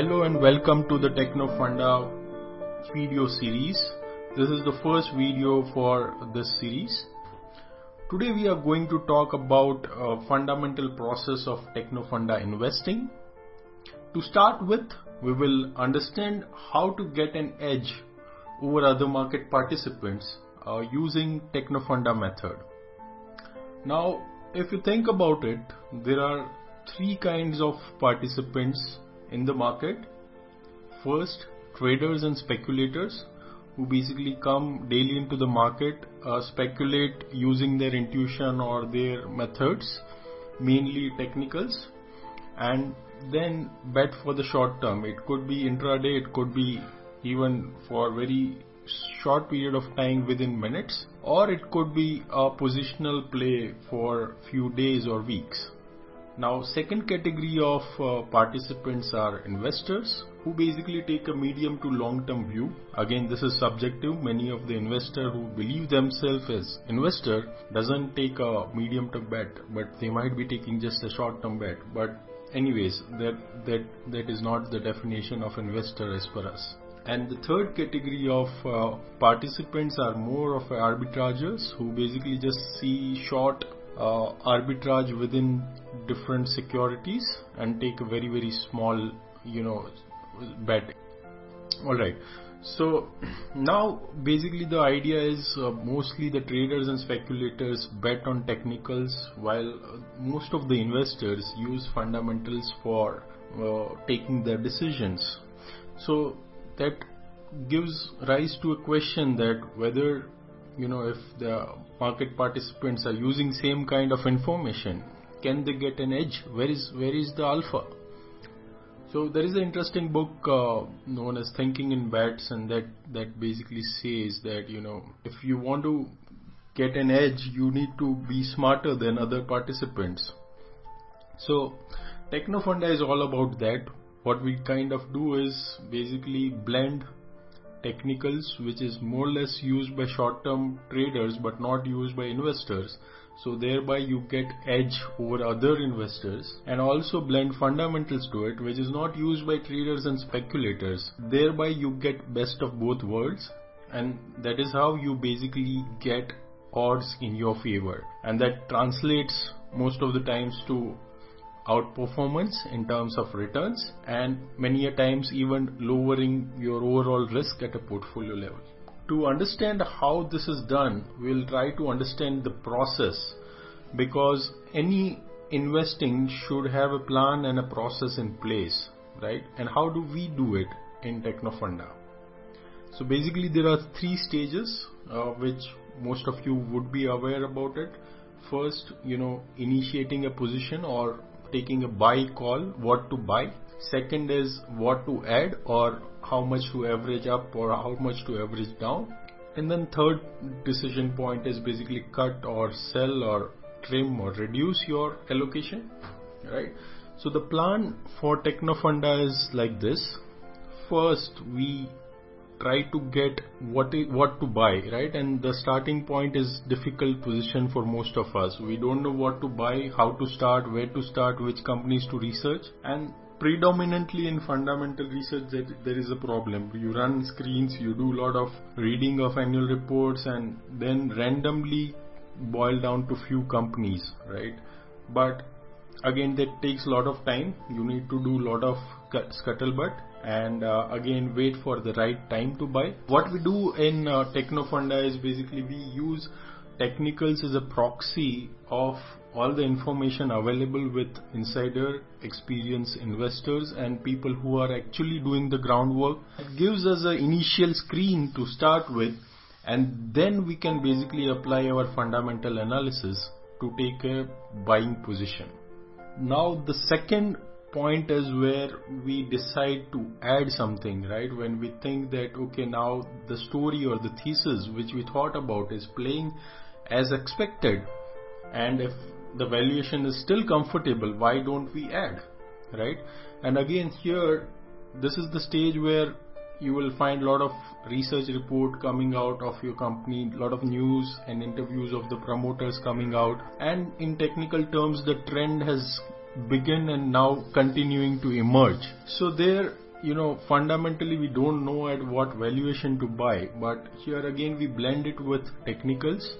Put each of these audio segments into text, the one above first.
Hello and welcome to the TechnoFunda video series. This is the first video for this series. Today we are going to talk about a fundamental process of TechnoFunda investing. To start with, we will understand how to get an edge over other market participants uh, using TechnoFunda method. Now, if you think about it, there are three kinds of participants in the market. First, traders and speculators who basically come daily into the market, uh, speculate using their intuition or their methods, mainly technicals, and then bet for the short term. It could be intraday, it could be even for very short period of time within minutes, or it could be a positional play for few days or weeks. Now, second category of uh, participants are investors who basically take a medium to long term view. Again, this is subjective. Many of the investors who believe themselves as investor doesn't take a medium term bet, but they might be taking just a short term bet. But anyways, that that that is not the definition of investor as per us. And the third category of uh, participants are more of arbitragers who basically just see short uh, arbitrage within different securities and take a very very small you know bet. All right. So now basically the idea is uh, mostly the traders and speculators bet on technicals while uh, most of the investors use fundamentals for uh, taking their decisions. So that gives rise to a question that whether you know if the market participants are using same kind of information can they get an edge? Where is where is the alpha? So there is an interesting book uh, known as thinking in bets and that that basically says that you know if you want to get an edge you need to be smarter than other participants. So technofunda is all about that. What we kind of do is basically blend technicals which is more or less used by short term traders but not used by investors. So thereby you get edge over other investors and also blend fundamentals to it which is not used by traders and speculators. Thereby you get best of both worlds and that is how you basically get odds in your favor. And that translates most of the times to outperformance in terms of returns and many a times even lowering your overall risk at a portfolio level. To understand how this is done, we'll try to understand the process because any investing should have a plan and a process in place, right? And how do we do it in Technofunda? So basically there are three stages uh, which most of you would be aware about it. First, you know, initiating a position or taking a buy call, what to buy. Second is what to add or how much to average up or how much to average down. And then third decision point is basically cut or sell or trim or reduce your allocation, right? So the plan for Technofunda is like this. First, we try to get what what to buy right? And the starting point is difficult position for most of us. We don't know what to buy how to start where to start which companies to research. And predominantly in fundamental research that there is a problem. You run screens you do a lot of reading of annual reports and then randomly boil down to few companies right? But again that takes a lot of time. You need to do a lot of scuttlebutt and uh, again wait for the right time to buy. What we do in uh, Technofunda is basically we use technicals as a proxy of all the information available with insider experience investors and people who are actually doing the groundwork. It gives us an initial screen to start with and then we can basically apply our fundamental analysis to take a buying position. Now the second point is where we decide to add something, right? When we think that, okay, now the story or the thesis which we thought about is playing as expected, and if the valuation is still comfortable, why don't we add, right? And again, here, this is the stage where you will find a lot of research report coming out of your company, a lot of news and interviews of the promoters coming out, and in technical terms, the trend has begin and now continuing to emerge. So there you know fundamentally we don't know at what valuation to buy but here again we blend it with technicals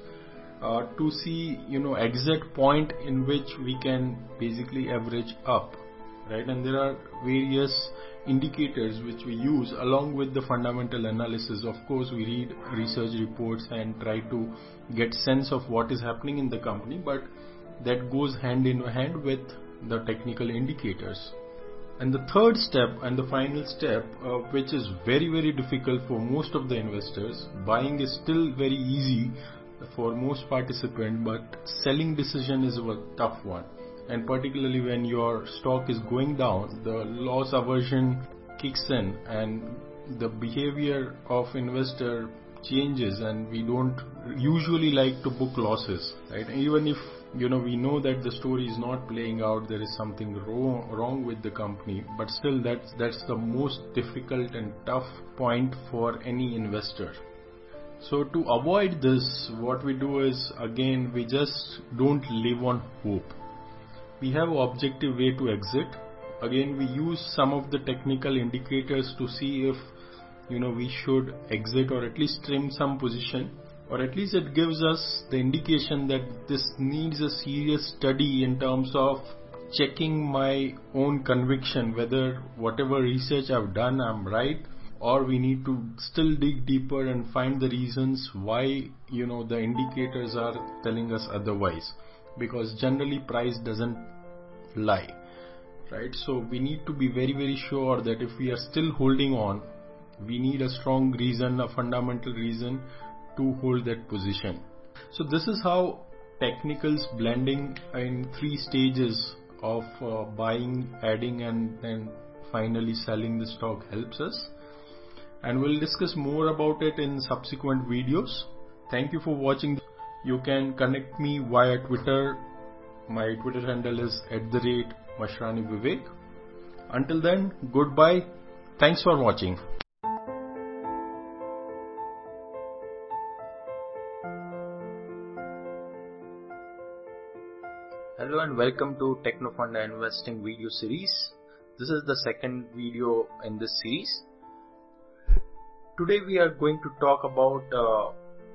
uh, to see you know exact point in which we can basically average up right and there are various indicators which we use along with the fundamental analysis of course we read research reports and try to get sense of what is happening in the company but that goes hand in hand with the technical indicators. And the third step and the final step uh, which is very very difficult for most of the investors buying is still very easy for most participants but selling decision is a tough one. And particularly when your stock is going down the loss aversion kicks in and the behavior of investor changes and we don't usually like to book losses right? Even if you know we know that the story is not playing out there is something wrong wrong with the company but still that's that's the most difficult and tough point for any investor. So to avoid this what we do is again we just don't live on hope. We have objective way to exit. Again we use some of the technical indicators to see if you know we should exit or at least trim some position or at least it gives us the indication that this needs a serious study in terms of checking my own conviction whether whatever research I've done I'm right or we need to still dig deeper and find the reasons why you know the indicators are telling us otherwise. Because generally price doesn't lie right? So we need to be very very sure that if we are still holding on we need a strong reason a fundamental reason to hold that position so this is how technicals blending in three stages of uh, buying adding and then finally selling the stock helps us and we'll discuss more about it in subsequent videos thank you for watching you can connect me via twitter my Twitter handle is at the rate Mashrani Vivek. Until then, goodbye. Thanks for watching. Welcome to Technofunda Investing video series. This is the second video in this series. Today we are going to talk about uh,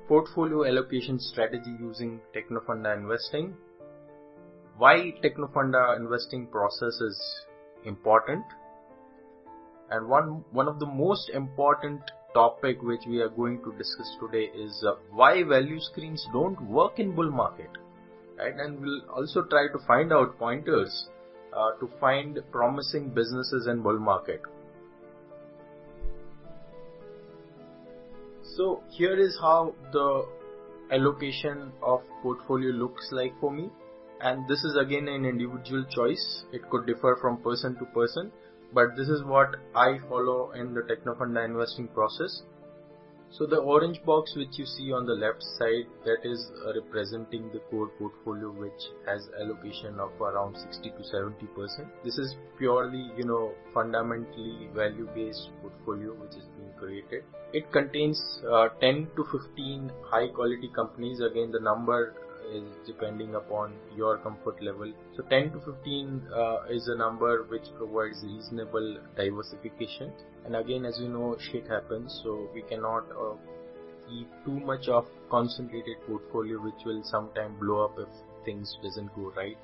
portfolio allocation strategy using Technofunda Investing why Technofunda investing process is important and one one of the most important topic which we are going to discuss today is uh, why value screens don't work in bull market right? And we'll also try to find out pointers uh, to find promising businesses in bull market. So here is how the allocation of portfolio looks like for me. And this is again an individual choice. It could differ from person to person. But this is what I follow in the Technofunda investing process so the orange box which you see on the left side that is uh, representing the core portfolio which has allocation of around 60 to 70 percent this is purely you know fundamentally value based portfolio which is being created it contains uh, 10 to 15 high quality companies again the number is depending upon your comfort level. So 10 to 15 uh, is a number which provides reasonable diversification. And again, as you know, shit happens, so we cannot uh, keep too much of concentrated portfolio, which will sometime blow up if things doesn't go right.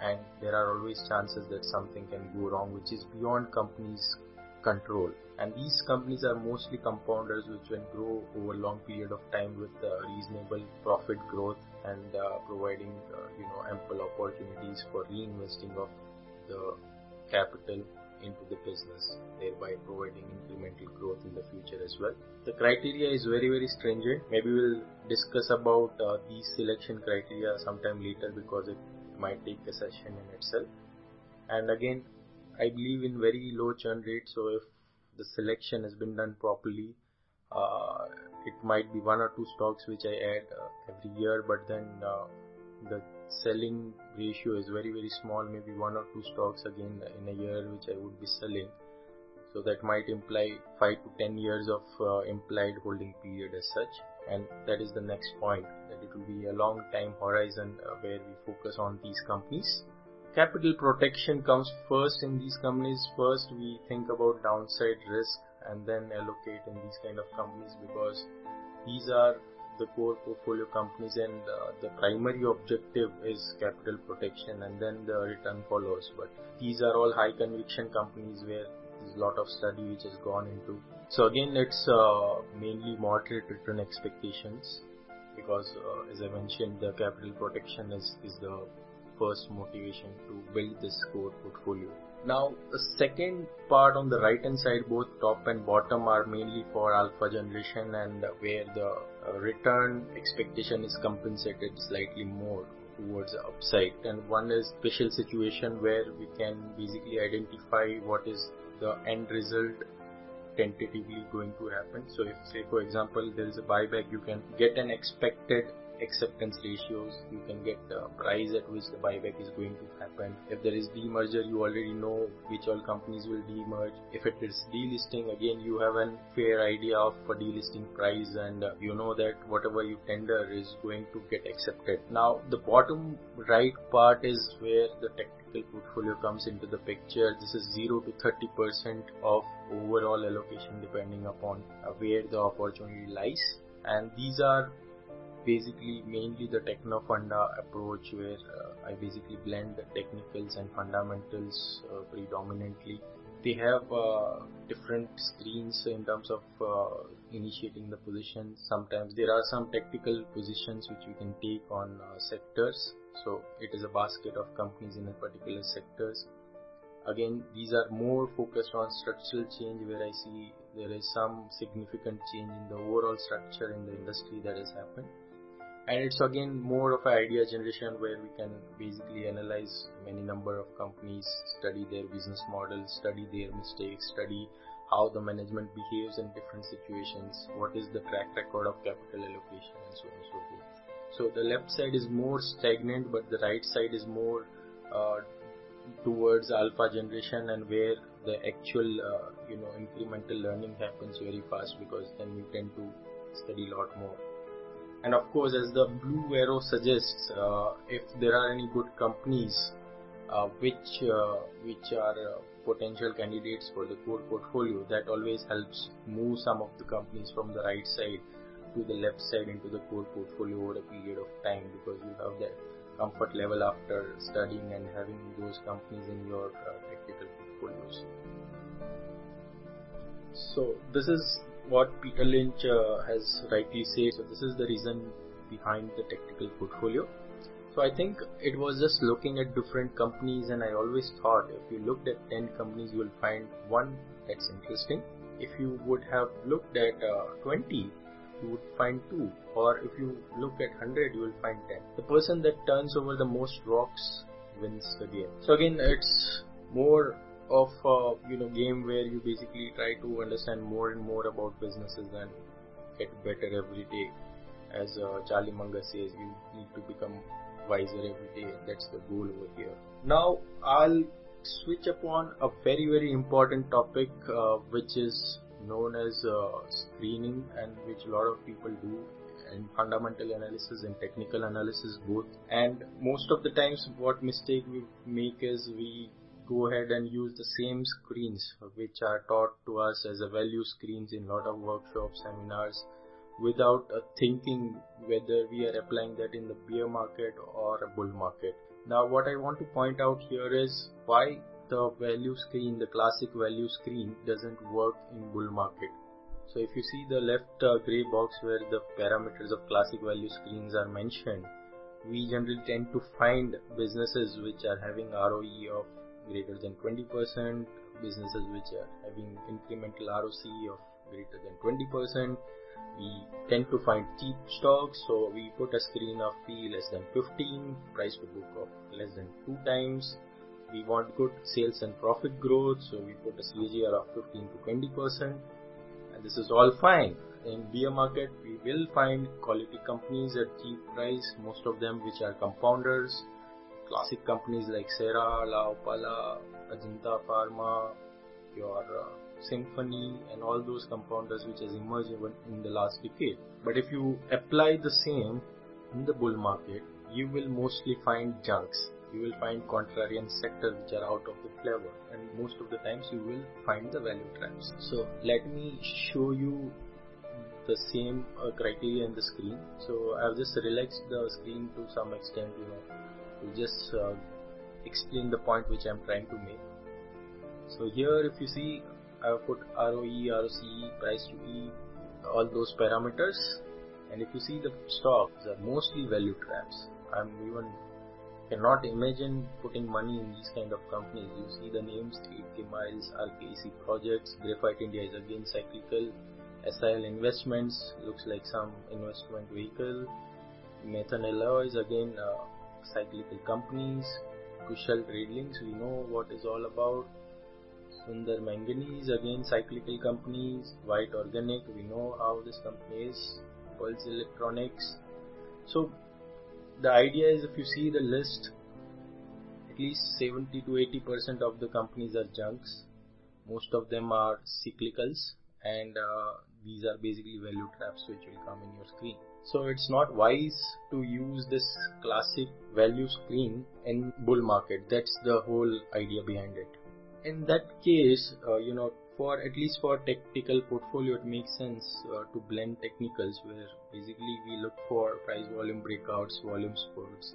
And there are always chances that something can go wrong, which is beyond companies control. And these companies are mostly compounders which can grow over long period of time with uh, reasonable profit growth and uh, providing uh, you know ample opportunities for reinvesting of the capital into the business, thereby providing incremental growth in the future as well. The criteria is very very stringent. Maybe we'll discuss about uh, these selection criteria sometime later because it might take a session in itself. And again, I believe in very low churn rate. So if the selection has been done properly, uh, it might be one or two stocks which I add uh, every year, but then uh, the selling ratio is very very small. Maybe one or two stocks again in a year which I would be selling. So that might imply five to ten years of uh, implied holding period as such. And that is the next point that it will be a long time horizon uh, where we focus on these companies capital protection comes first in these companies. First, we think about downside risk and then allocate in these kind of companies because these are the core portfolio companies and uh, the primary objective is capital protection and then the return follows. But these are all high conviction companies where there's a lot of study which has gone into. So again, it's uh, mainly moderate return expectations because uh, as I mentioned, the capital protection is, is the first motivation to build this core portfolio. Now, the second part on the right hand side, both top and bottom are mainly for alpha generation and where the uh, return expectation is compensated slightly more towards the upside. And one is special situation where we can basically identify what is the end result tentatively going to happen. So if say for example there is a buyback, you can get an expected acceptance ratios. You can get the price at which the buyback is going to happen. If there is demerger, you already know which all companies will demerge. If it is delisting, again you have a fair idea of a delisting price and uh, you know that whatever you tender is going to get accepted. Now the bottom right part is where the technical portfolio comes into the picture. This is 0 to 30% of overall allocation depending upon uh, where the opportunity lies and these are basically mainly the techno funda approach where uh, I basically blend the technicals and fundamentals uh, predominantly. They have uh, different screens in terms of uh, initiating the positions Sometimes there are some technical positions which we can take on uh, sectors. So it is a basket of companies in a particular sectors. Again, these are more focused on structural change where I see there is some significant change in the overall structure in the industry that has happened and it's again more of an idea generation where we can basically analyze many number of companies study their business models study their mistakes study how the management behaves in different situations what is the track record of capital allocation and so on and so forth. So the left side is more stagnant but the right side is more uh, towards alpha generation and where the actual uh, you know incremental learning happens very fast because then you tend to study a lot more and of course as the blue arrow suggests uh, if there are any good companies uh, which uh, which are uh, potential candidates for the core portfolio that always helps move some of the companies from the right side to the left side into the core portfolio over a period of time because you have that comfort level after studying and having those companies in your uh, technical portfolios. So this is what Peter Lynch uh, has rightly said. So this is the reason behind the technical portfolio. So I think it was just looking at different companies and I always thought if you looked at 10 companies you will find one that's interesting. If you would have looked at uh, 20 you would find 2 or if you look at 100 you will find 10. The person that turns over the most rocks wins the game. So again it's more of a you know game where you basically try to understand more and more about businesses and get better every day. As uh, Charlie Munger says, you need to become wiser every day. That's the goal over here. Now I'll switch upon a very very important topic uh, which is known as uh, screening and which a lot of people do in fundamental analysis and technical analysis both and most of the times what mistake we make is we go ahead and use the same screens which are taught to us as a value screens in lot of workshops seminars without uh, thinking whether we are applying that in the bear market or a bull market. Now what i want to point out here is why the value screen the classic value screen doesn't work in bull market. So if you see the left uh, gray box where the parameters of classic value screens are mentioned we generally tend to find businesses which are having ROE of greater than 20%, businesses which are having incremental ROC of greater than 20%. We tend to find cheap stocks, so we put a screen of P less than 15, price to book of less than 2 times. We want good sales and profit growth, so we put a CAGR of 15 to 20%, and this is all fine. In bear market, we will find quality companies at cheap price, most of them which are compounders, classic companies like Cera, La Opala, Ajanta Pharma, your uh, Symphony and all those compounders which has emerged even in the last decade. But if you apply the same in the bull market, you will mostly find junks. you will find contrarian sectors which are out of the flavor and most of the times you will find the value traps. So let me show you the same uh, criteria in the screen. So I've just relaxed the screen to some extent, you know, to just uh, explain the point which I'm trying to make. So here if you see I've put ROE, ROCE, price to E, all those parameters and if you see the stocks are mostly value traps. I'm even cannot imagine putting money in these kind of companies. You see the names 8K Miles, RKEC Projects, Graphite India is again cyclical, SIL Investments looks like some investment vehicle, Maithan is again uh, cyclical companies, Kushal Trading we know what is all about, Sandur Manganese again cyclical companies, White Organic we know how this company is, Pulse Electronics. So the idea is if you see the list, at least 70 to 80 percent of the companies are junks. Most of them are cyclicals, and uh, these are basically value traps which will come in your screen. So it's not wise to use this classic value screen in bull market. That's the whole idea behind it. In that case, uh, you know, for at least for technical portfolio it makes sense uh, to blend technicals where basically we look for price volume breakouts volume spurts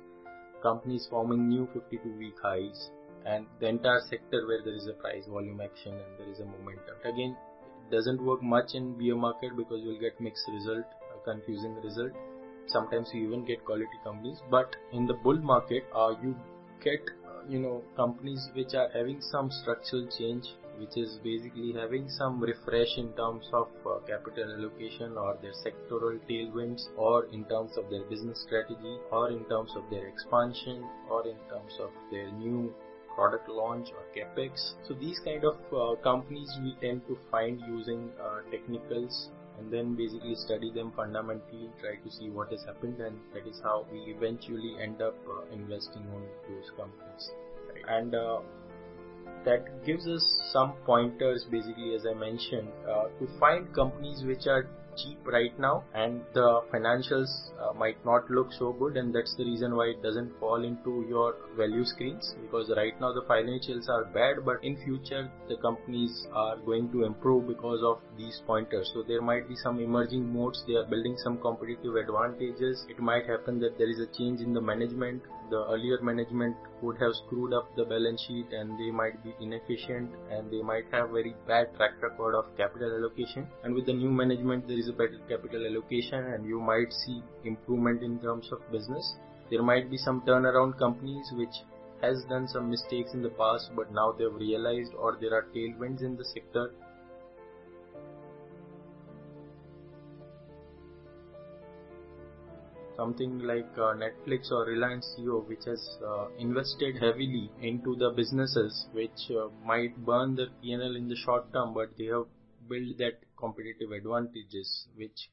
companies forming new 52 week highs and the entire sector where there is a price volume action and there is a momentum again it doesn't work much in bear market because you'll get mixed result confusing result sometimes you even get quality companies but in the bull market uh, you get uh, you know companies which are having some structural change which is basically having some refresh in terms of uh, capital allocation or their sectoral tailwinds or in terms of their business strategy or in terms of their expansion or in terms of their new product launch or capex. So these kind of uh, companies we tend to find using uh, technicals and then basically study them fundamentally, try to see what has happened and that is how we eventually end up uh, investing on those companies. And uh, that gives us some pointers basically as I mentioned uh, to find companies which are cheap right now and the financials uh, might not look so good and that's the reason why it doesn't fall into your value screens because right now the financials are bad but in future the companies are going to improve because of these pointers. So there might be some emerging moats they are building some competitive advantages. It might happen that there is a change in the management the earlier management would have screwed up the balance sheet and they might be inefficient and they might have very bad track record of capital allocation. And with the new management there is a better capital allocation and you might see improvement in terms of business. There might be some turnaround companies which has done some mistakes in the past but now they've realized or there are tailwinds in the sector something like uh, Netflix or Reliance Jio, which has uh, invested heavily into the businesses, which uh, might burn the P&L in the short term, but they have built that competitive advantages, which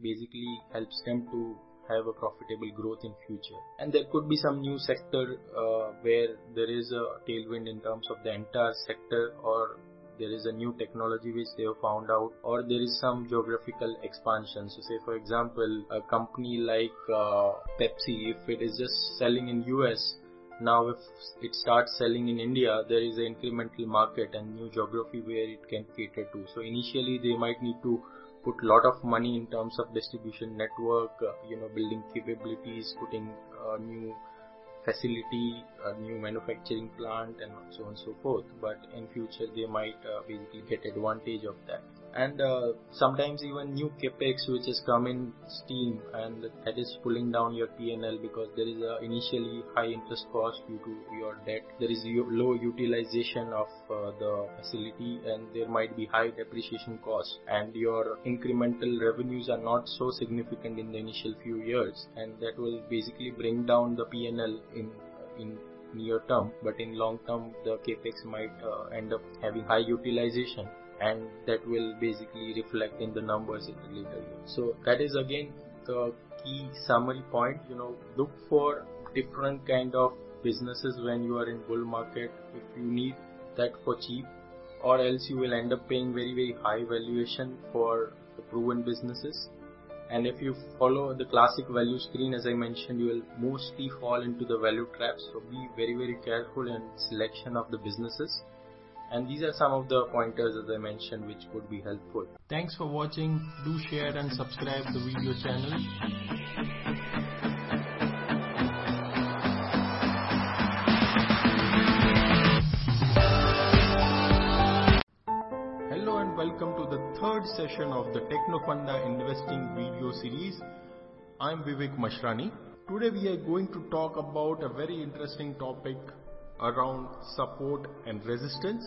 basically helps them to have a profitable growth in future. And there could be some new sector uh, where there is a tailwind in terms of the entire sector or there is a new technology which they have found out or there is some geographical expansion. So say for example a company like uh, pepsi if it is just selling in us now if it starts selling in india there is an incremental market and new geography where it can cater to. So initially they might need to put a lot of money in terms of distribution network uh, you know building capabilities putting uh, new facility, a new manufacturing plant and so on and so forth. But in future they might uh, basically get advantage of that and uh, sometimes even new capex which is coming in steam and that is pulling down your PNL because there is a initially high interest cost due to your debt. There is low utilization of uh, the facility and there might be high depreciation cost and your incremental revenues are not so significant in the initial few years. And that will basically bring down the PNL in in near term. But in long term the capex might uh, end up having high utilization and that will basically reflect in the numbers in the later year. So that is again the key summary point. You know, look for different kind of businesses when you are in bull market if you need that for cheap or else you will end up paying very very high valuation for the proven businesses and if you follow the classic value screen as I mentioned you will mostly fall into the value trap so be very very careful in selection of the businesses and these are some of the pointers as I mentioned which could be helpful. Thanks for watching. Do share and subscribe the video channel. Hello and welcome to the third session of the Technofunda Investing video series. I'm Vivek Mashrani. Today we are going to talk about a very interesting topic around support and resistance.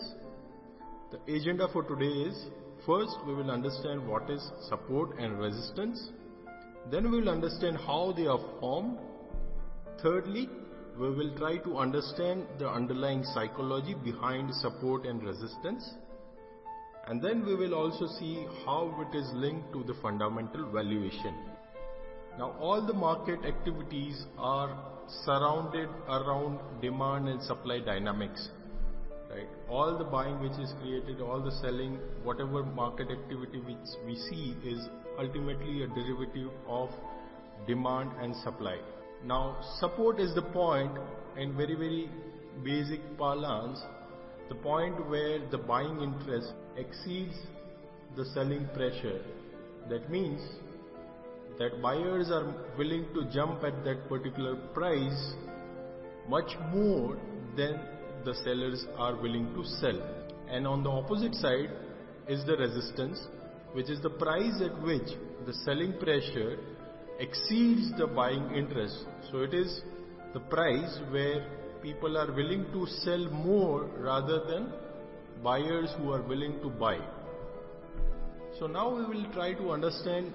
The agenda for today is first we will understand what is support and resistance. Then we will understand how they are formed. Thirdly, we will try to understand the underlying psychology behind support and resistance and then we will also see how it is linked to the fundamental valuation. Now all the market activities are surrounded around demand and supply dynamics. Right? All the buying which is created, all the selling, whatever market activity which we see is ultimately a derivative of demand and supply. Now support is the point in very very basic parlance the point where the buying interest exceeds the selling pressure. That means that buyers are willing to jump at that particular price much more than the sellers are willing to sell. And on the opposite side is the resistance, which is the price at which the selling pressure exceeds the buying interest. So it is the price where people are willing to sell more rather than buyers who are willing to buy. So now we will try to understand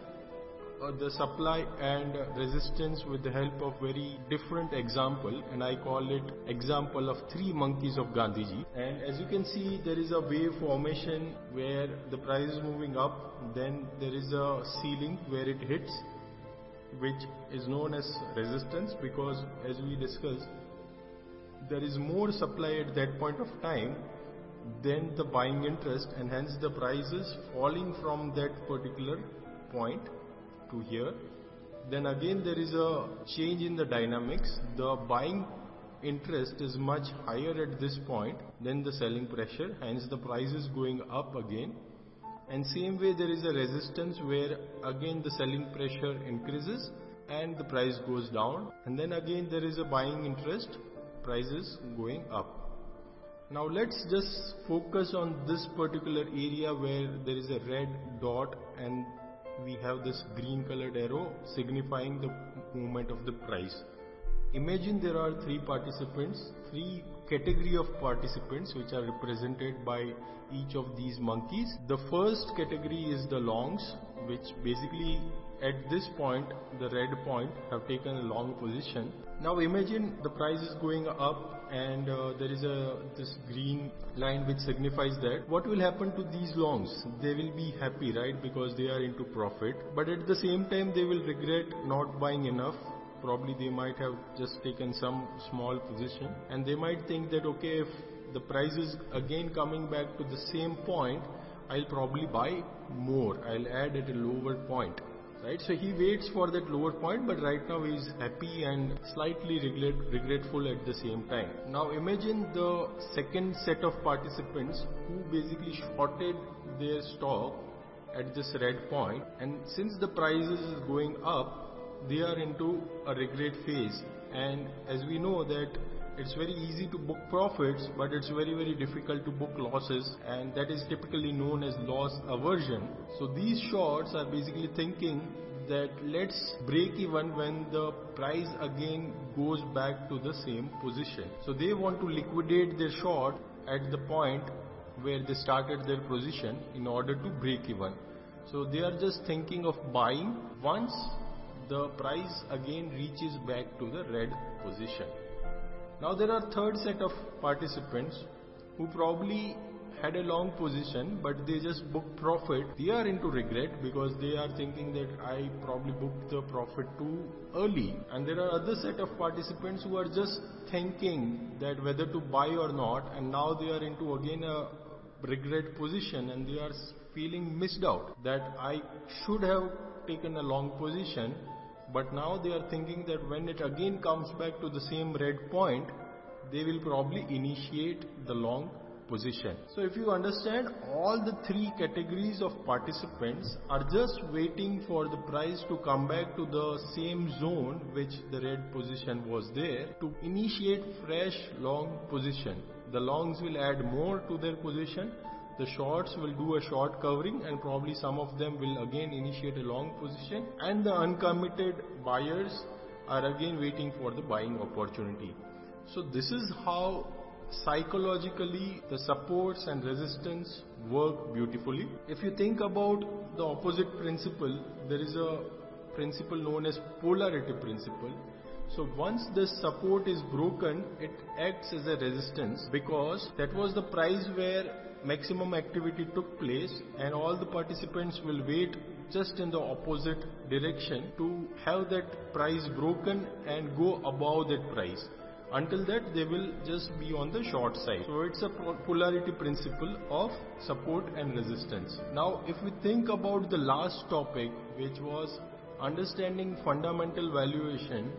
uh, the supply and resistance with the help of very different example and I call it example of three monkeys of Gandhiji. And as you can see there is a wave formation where the price is moving up then there is a ceiling where it hits which is known as resistance because as we discussed there is more supply at that point of time than the buying interest and hence the price is falling from that particular point to here. Then again there is a change in the dynamics. The buying interest is much higher at this point than the selling pressure hence the price is going up again. And same way there is a resistance where again the selling pressure increases and the price goes down. And then again there is a buying interest prices going up. Now let's just focus on this particular area where there is a red dot and we have this green colored arrow signifying the movement of the price. Imagine there are three participants, three category of participants which are represented by each of these monkeys. The first category is the longs which basically at this point the red point have taken a long position. Now imagine the price is going up and uh, there is a this green line which signifies that. What will happen to these longs? They will be happy right because they are into profit. But at the same time they will regret not buying enough. Probably they might have just taken some small position. And they might think that okay if the price is again coming back to the same point I'll probably buy more. I'll add at a lower point right? So he waits for that lower point but right now he is happy and slightly regret, regretful at the same time. Now imagine the second set of participants who basically shorted their stock at this red point and since the price is going up they are into a regret phase. And as we know that it's very easy to book profits but it's very very difficult to book losses and that is typically known as loss aversion. So these shorts are basically thinking that let's break even when the price again goes back to the same position. So they want to liquidate their short at the point where they started their position in order to break even. So they are just thinking of buying once the price again reaches back to the red position now there are third set of participants who probably had a long position but they just booked profit. They are into regret because they are thinking that I probably booked the profit too early. And there are other set of participants who are just thinking that whether to buy or not and now they are into again a regret position and they are feeling missed out that I should have taken a long position but now they are thinking that when it again comes back to the same red point they will probably initiate the long position. So if you understand all the three categories of participants are just waiting for the price to come back to the same zone which the red position was there to initiate fresh long position. The longs will add more to their position the shorts will do a short covering and probably some of them will again initiate a long position and the uncommitted buyers are again waiting for the buying opportunity. So this is how psychologically the supports and resistance work beautifully. If you think about the opposite principle, there is a principle known as polarity principle. So once this support is broken, it acts as a resistance because that was the price where maximum activity took place and all the participants will wait just in the opposite direction to have that price broken and go above that price until that they will just be on the short side. So it's a polarity principle of support and resistance. Now if we think about the last topic which was understanding fundamental valuation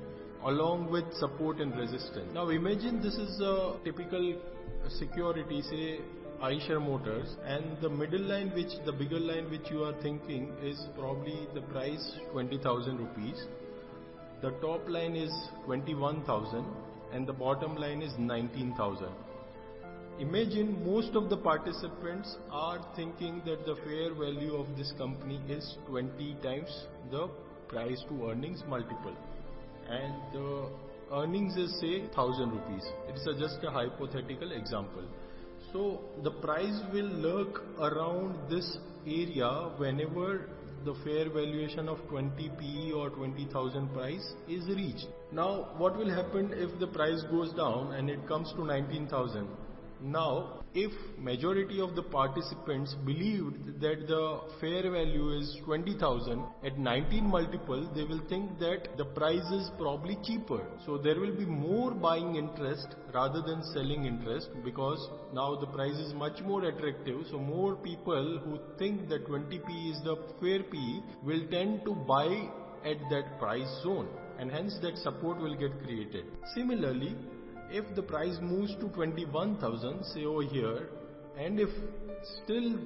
along with support and resistance. Now imagine this is a typical security say Eicher Motors and the middle line which the bigger line which you are thinking is probably the price 20,000 rupees the top line is 21,000 and the bottom line is 19,000. Imagine most of the participants are thinking that the fair value of this company is 20 times the price to earnings multiple and the earnings is say 1000 rupees. It's a just a hypothetical example. So the price will lurk around this area whenever the fair valuation of 20 PE or 20,000 price is reached. Now what will happen if the price goes down and it comes to 19,000? Now, if majority of the participants believed that the fair value is 20,000 at 19 multiple, they will think that the price is probably cheaper. So there will be more buying interest rather than selling interest because now the price is much more attractive. So more people who think that 20p is the fair P will tend to buy at that price zone and hence that support will get created. Similarly, if the price moves to 21,000 say over here and if still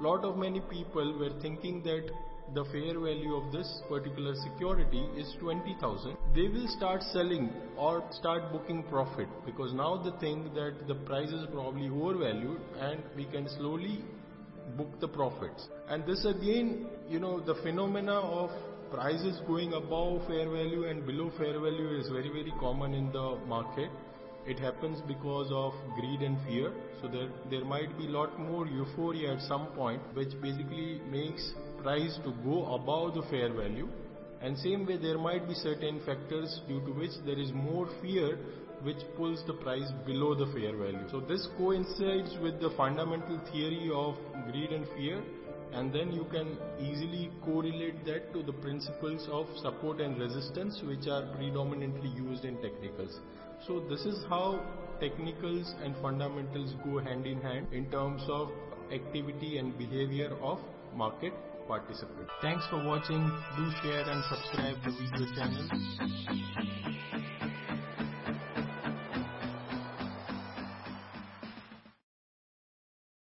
lot of many people were thinking that the fair value of this particular security is 20,000 they will start selling or start booking profit because now they think that the price is probably overvalued and we can slowly book the profits. And this again you know the phenomena of prices going above fair value and below fair value is very very common in the market it happens because of greed and fear. So there there might be lot more euphoria at some point which basically makes price to go above the fair value. And same way there might be certain factors due to which there is more fear which pulls the price below the fair value. So this coincides with the fundamental theory of greed and fear. And then you can easily correlate that to the principles of support and resistance which are predominantly used in technicals so this is how technicals and fundamentals go hand in hand in terms of activity and behavior of market participants. Thanks for watching. Do share and subscribe the video channel.